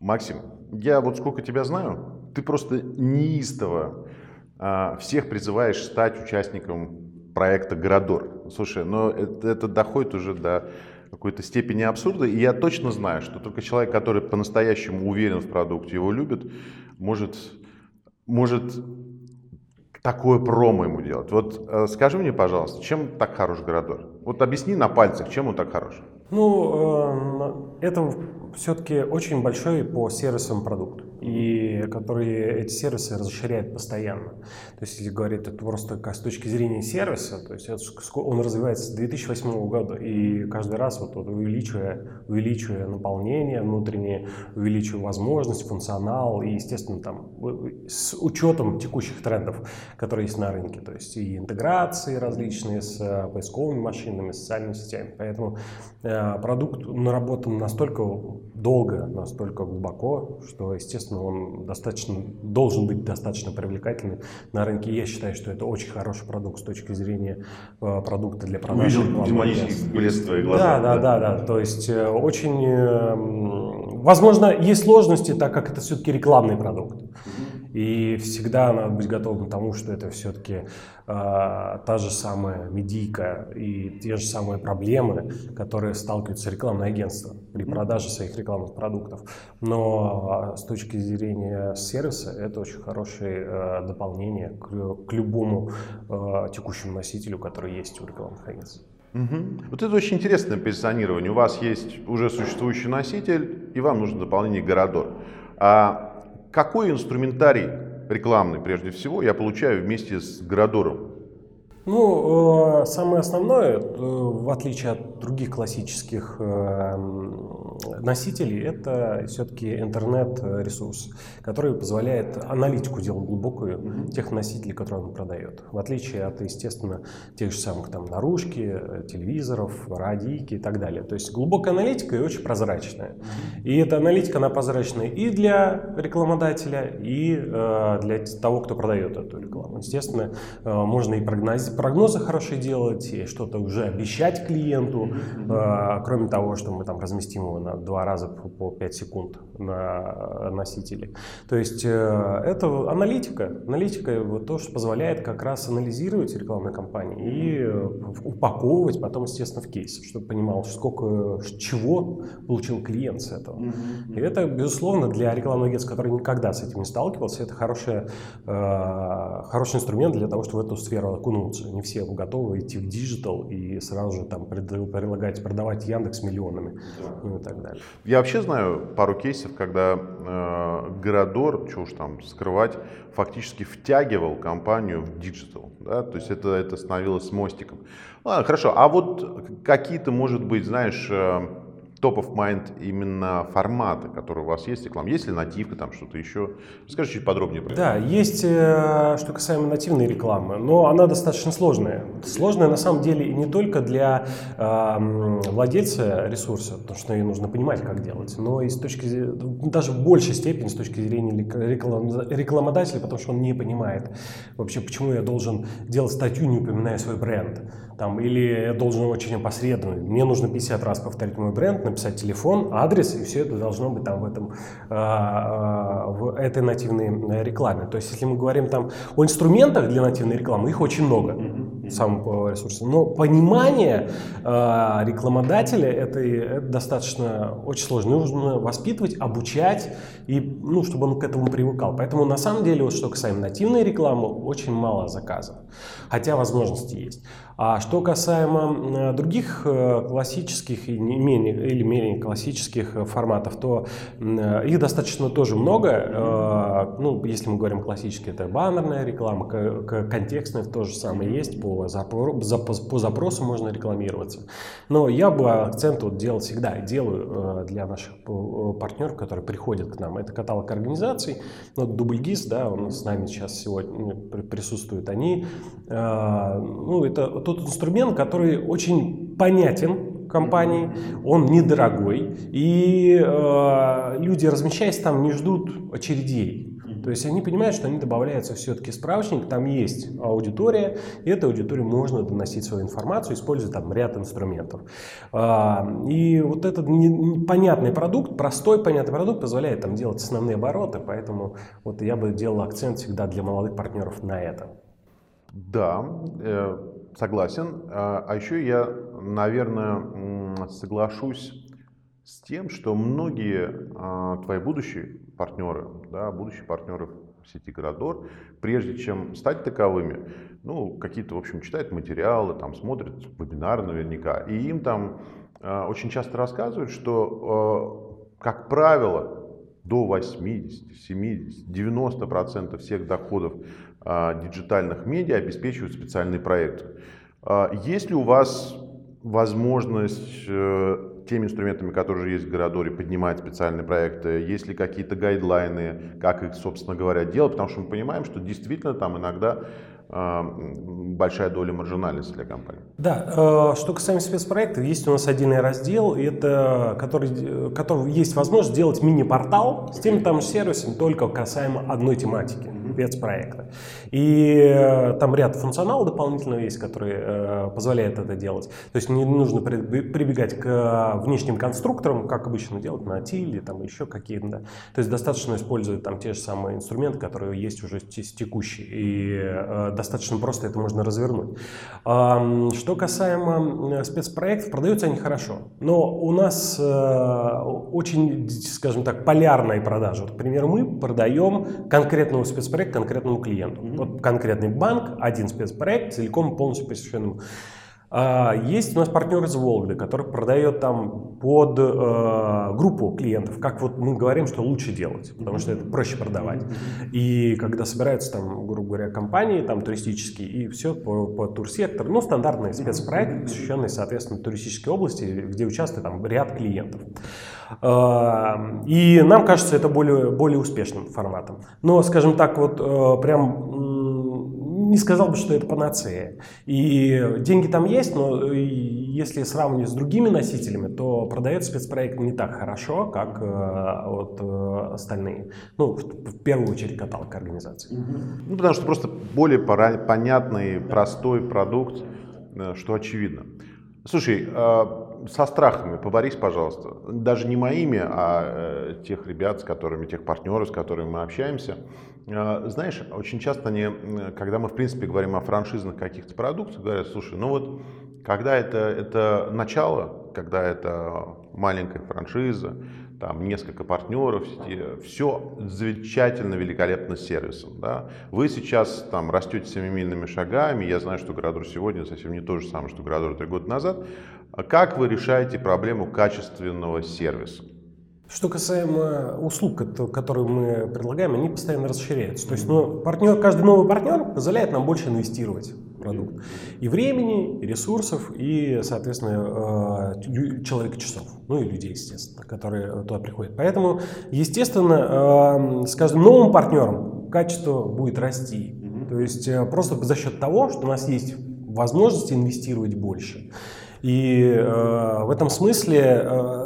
Максим, я вот сколько тебя знаю, ты просто неистово а, всех призываешь стать участником проекта «Городор». Слушай, но это, это доходит уже до какой-то степени абсурда, и я точно знаю, что только человек, который по-настоящему уверен в продукте, его любит, может, может такое промо ему делать. Вот э, скажи мне, пожалуйста, чем так хорош Городор? Вот объясни на пальцах, чем он так хорош. Ну, э, это все-таки очень большой по сервисам продукт, и которые эти сервисы расширяют постоянно. То есть, если говорить это просто с точки зрения сервиса, то есть он развивается с 2008 года, и каждый раз вот, вот увеличивая, увеличивая наполнение внутреннее, увеличивая возможность, функционал, и, естественно, там, с учетом текущих трендов, которые есть на рынке, то есть и интеграции различные с э, поисковыми машинами, социальными сетями. Поэтому э, продукт наработан настолько долго, настолько глубоко, что, естественно, он достаточно, должен быть достаточно привлекательным на рынке. Я считаю, что это очень хороший продукт с точки зрения э, продукта для продажи. Увидел демонический блеск в твоих глазах. Да, да, да, да. То есть э, очень, э, возможно, есть сложности, так как это все-таки рекламный продукт. И всегда надо быть готовым к тому, что это все-таки э, та же самая медийка и те же самые проблемы, которые сталкиваются рекламные агентства при продаже своих рекламных продуктов. Но э, с точки зрения сервиса это очень хорошее э, дополнение к, к любому э, текущему носителю, который есть у рекламных агентств. Угу. Вот это очень интересное позиционирование. У вас есть уже существующий носитель, и вам нужно дополнение Городор. А какой инструментарий рекламный, прежде всего, я получаю вместе с Градором? Ну, э, самое основное, э, в отличие от других классических э, носителей, это все-таки интернет-ресурс, который позволяет аналитику делать глубокую тех носителей, которые он продает. В отличие от, естественно, тех же самых там наружки, телевизоров, радийки и так далее. То есть глубокая аналитика и очень прозрачная. И эта аналитика, она прозрачная и для рекламодателя, и для того, кто продает эту рекламу. Естественно, можно и прогнозировать прогнозы хорошие делать, и что-то уже обещать клиенту, э, кроме того, что мы там разместим его на два раза по, по 5 секунд на носителе. То есть э, это аналитика. Аналитика вот то, что позволяет как раз анализировать рекламные кампании и э, упаковывать потом, естественно, в кейс, чтобы понимал, сколько, чего получил клиент с этого. И это, безусловно, для рекламного агентства, который никогда с этим не сталкивался, это хороший, э, хороший инструмент для того, чтобы в эту сферу окунуться не все готовы идти в digital и сразу же там предлагать продавать Яндекс миллионами ну, и так далее. Я вообще знаю пару кейсов, когда э, Городор, что уж там скрывать, фактически втягивал компанию в digital. Да? То есть это, это становилось мостиком. Ладно, хорошо. А вот какие-то, может быть, знаешь, э, топ of mind именно формата, который у вас есть реклама? Есть ли нативка, там что-то еще? Расскажи чуть подробнее про это. Да, есть, э, что касаемо нативной рекламы, но она достаточно сложная. Сложная на самом деле и не только для э, владельца ресурса, потому что ей нужно понимать, как делать, но и с точки даже в большей степени с точки зрения реклам, рекламодателя, потому что он не понимает вообще, почему я должен делать статью, не упоминая свой бренд. Там, или я должен очень опосредованно. Мне нужно 50 раз повторить мой бренд, написать телефон, адрес, и все это должно быть там в, этом, а, в этой нативной э, рекламе. То есть, если мы говорим там о инструментах для нативной рекламы, их очень много, mm-hmm. самого ресурса. Но понимание а, рекламодателя это, это достаточно очень сложно. Нужно воспитывать, обучать, и, ну, чтобы он к этому привыкал. Поэтому, на самом деле, вот, что касаемо нативной рекламы, очень мало заказов. Хотя возможности есть. А что касаемо других э, классических и менее, или менее классических э, форматов, то их достаточно тоже много. Э, ну, если мы говорим классически, это баннерная реклама, контекстная то же самое есть, по, запросу, по запросу можно рекламироваться. Но я бы акцент вот делал всегда, делаю для наших партнеров, которые приходят к нам. Это каталог организаций, вот Дубльгиз, да, он с нами сейчас сегодня присутствуют они. Ну, это тот инструмент, который очень понятен компании, он недорогой, и э, люди, размещаясь там, не ждут очередей. То есть они понимают, что они добавляются все-таки справочник, там есть аудитория, и этой аудитории можно доносить свою информацию, используя там ряд инструментов. А, и вот этот понятный продукт, простой понятный продукт позволяет там делать основные обороты, поэтому вот я бы делал акцент всегда для молодых партнеров на этом. Да, э, согласен. А, а еще я, наверное, соглашусь с тем, что многие а, твои будущие партнеры, да, будущие партнеры в сети Градор, прежде чем стать таковыми, ну, какие-то, в общем, читают материалы, там, смотрят вебинары наверняка, и им там а, очень часто рассказывают, что, как правило, до 80, 70, 90 процентов всех доходов а, диджитальных медиа обеспечивают специальные проекты. А, есть ли у вас возможность э, теми инструментами, которые есть в Городоре, поднимать специальные проекты? Есть ли какие-то гайдлайны, как их, собственно говоря, делать? Потому что мы понимаем, что действительно там иногда большая доля маржинальности для компании. Да, э, что касаемо спецпроектов, есть у нас отдельный раздел, это, который, который есть возможность сделать мини-портал с теми там же сервисами, только касаемо одной тематики спецпроекта. И э, там ряд функционала дополнительного есть, который э, позволяет это делать. То есть не нужно прибегать к внешним конструкторам, как обычно делать на Тиле, там еще какие-то. То есть достаточно использовать там те же самые инструменты, которые есть уже текущие. И э, достаточно просто это можно развернуть. Э, что касаемо спецпроектов, продаются они хорошо. Но у нас э, очень, скажем так, полярные продажи. Вот, к примеру, мы продаем конкретного спецпроекта спецпроект конкретному клиенту. Mm-hmm. Вот конкретный банк, один спецпроект, целиком полностью посвященному. А, есть у нас партнер из Вологды, который продает там под э, группу клиентов, как вот мы говорим, что лучше делать, потому что это проще продавать. И когда собираются там, грубо говоря, компании там туристические и все по, по турсектору, ну стандартный спецпроект, посвященный, соответственно, туристической области, где участвует там ряд клиентов. А, и нам кажется это более, более успешным форматом. Но, скажем так, вот э, прям не сказал бы, что это панацея. И деньги там есть, но если сравнивать с другими носителями, то продает спецпроект не так хорошо, как э, вот э, остальные. Ну, в первую очередь каталог организации. Ну, потому что просто более понятный, простой продукт, э, что очевидно. Слушай, со страхами поборись, пожалуйста. Даже не моими, а тех ребят, с которыми, тех партнеров, с которыми мы общаемся. А, знаешь, очень часто они, когда мы, в принципе, говорим о франшизных каких-то продуктах, говорят, слушай, ну вот, когда это, это начало, когда это маленькая франшиза, там несколько партнеров, все замечательно, великолепно с сервисом. Да? Вы сейчас там растете семимильными шагами, я знаю, что Градор сегодня совсем не то же самое, что Градор три года назад. Как вы решаете проблему качественного сервиса? Что касаемо услуг, которые мы предлагаем, они постоянно расширяются. То есть ну, партнер, каждый новый партнер позволяет нам больше инвестировать в продукт. И времени, и ресурсов, и, соответственно, э, человека часов. Ну и людей, естественно, которые туда приходят. Поэтому, естественно, э, с каждым новым партнером качество будет расти. То есть э, просто за счет того, что у нас есть возможность инвестировать больше. И в этом смысле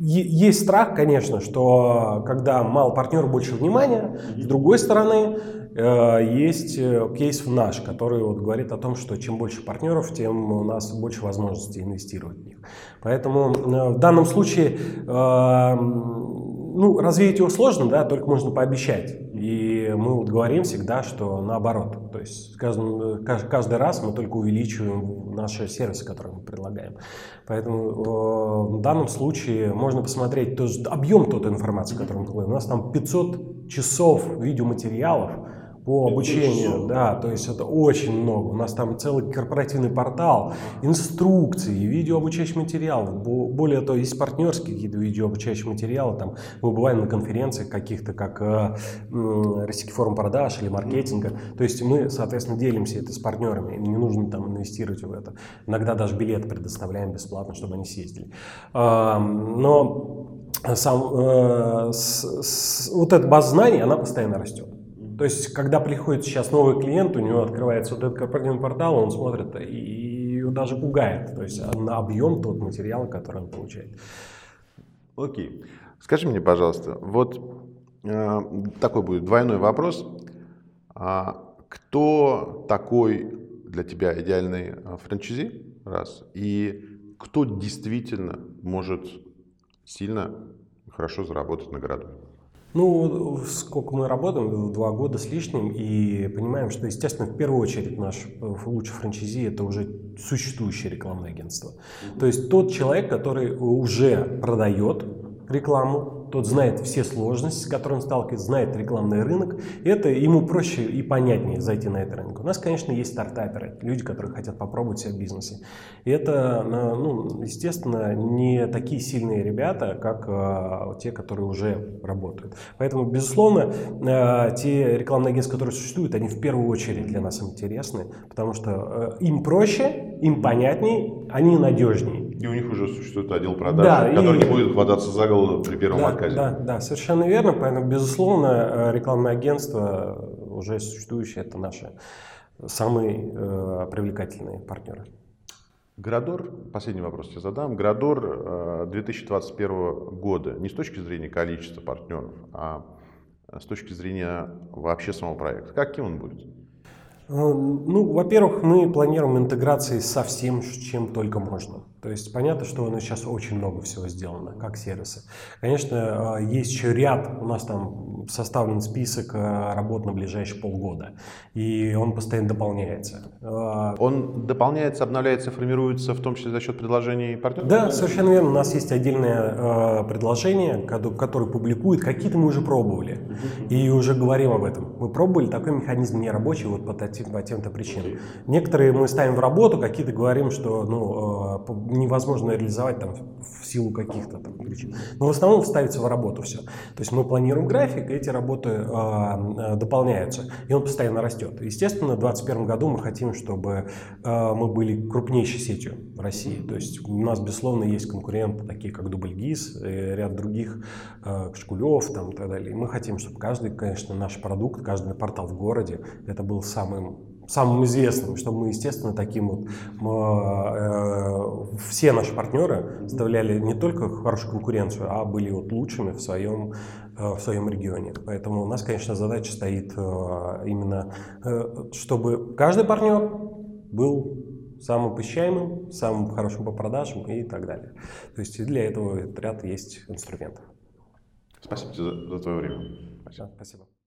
есть страх, конечно, что когда мало партнеров, больше внимания. С другой стороны, э, есть э, кейс в наш, который вот говорит о том, что чем больше партнеров, тем у нас больше возможностей инвестировать в них. Поэтому э, в данном случае ну, развеять его сложно, да, только можно пообещать. Мы вот говорим всегда, что наоборот. То есть каждый, каждый раз мы только увеличиваем наши сервисы, которые мы предлагаем. Поэтому э, в данном случае можно посмотреть тоже объем тот информации, которую мы предлагаем. У нас там 500 часов видеоматериалов, по обучению, да, то есть это очень много. У нас там целый корпоративный портал, инструкции, видеообучающие материалы. Более того, есть партнерские какие-то видеообучающие материалы. Там мы бываем на конференциях каких-то, как э, Российский форум продаж или маркетинга. То есть мы, соответственно, делимся это с партнерами. Им не нужно там инвестировать в это. Иногда даже билеты предоставляем бесплатно, чтобы они съездили. Э, но сам, э, с, с, вот эта база знаний, она постоянно растет. То есть, когда приходит сейчас новый клиент, у него открывается вот этот корпоративный портал, он смотрит и даже пугает. То есть, на объем тот материала, который он получает. Окей. Скажи мне, пожалуйста, вот Э, такой будет двойной вопрос. А кто такой для тебя идеальный э, франчайзи? Раз. И кто действительно может сильно хорошо заработать на городу? Ну, сколько мы работаем, два года с лишним, и понимаем, что, естественно, в первую очередь наш э, лучший франчайзи – это уже существующее рекламное агентство. То есть тот человек, который уже продает рекламу, тот знает все сложности, с которыми он сталкивается, знает рекламный рынок, это ему проще и понятнее зайти на этот рынок. У нас, конечно, есть стартаперы, люди, которые хотят попробовать себя в бизнесе. И это, ну, естественно, не такие сильные ребята, как э, те, которые уже работают. Поэтому, безусловно, э, те рекламные агентства, которые существуют, они в первую очередь для нас интересны, потому что э, им проще, им понятнее, они надежнее. И у них уже существует отдел продаж, да, который и... не будет хвататься за голову при первом да, отказе. Да, да, совершенно верно. Поэтому, безусловно, э, рекламное агентство, уже существующее, это наши самые э, привлекательные партнеры. Градор, последний вопрос тебе задам. Градор 2021 э, года, не с точки зрения количества партнеров, а с точки зрения вообще самого проекта. Каким он будет? Э, ну, во-первых, мы планируем интеграции со всем, чем только можно. То есть понятно, что у нас сейчас очень много всего сделано, как сервисы. Конечно, э, есть еще ряд, у нас там составлен список э, работ на ближайшие полгода, и он постоянно дополняется. Э, он дополняется, обновляется, формируется в том числе за счет предложений партнеров? Да, совершенно верно. У нас есть отдельное предложение, которое публикует. Какие-то мы уже пробовали и уже говорим об этом. Мы пробовали, такой механизм не рабочий вот по, по тем-то причинам. Некоторые мы ставим в работу, какие-то говорим, что ну, невозможно реализовать там в силу каких-то там причин. Но в основном ставится в работу все. То есть мы планируем график, и эти работы э, дополняются, и он постоянно растет. Естественно, в 2021 году мы хотим, чтобы э, мы были крупнейшей сетью в России. То есть у нас, безусловно, есть конкуренты, такие как Дубльгиз, ряд других, э, Шкулев там, и так далее. И мы хотим, чтобы каждый, конечно, наш продукт, каждый портал в городе, это был самым самым известным, чтобы мы, естественно, таким вот все наши партнеры составляли не только хорошую конкуренцию, а были вот лучшими в своем, э, в своем регионе. Поэтому у нас, конечно, задача стоит э, именно, э, чтобы каждый партнер был самым посещаемым, самым хорошим по продажам и так далее. То есть для этого ряд есть инструментов. Спасибо тебе за, за твое время. Спасибо. спасибо.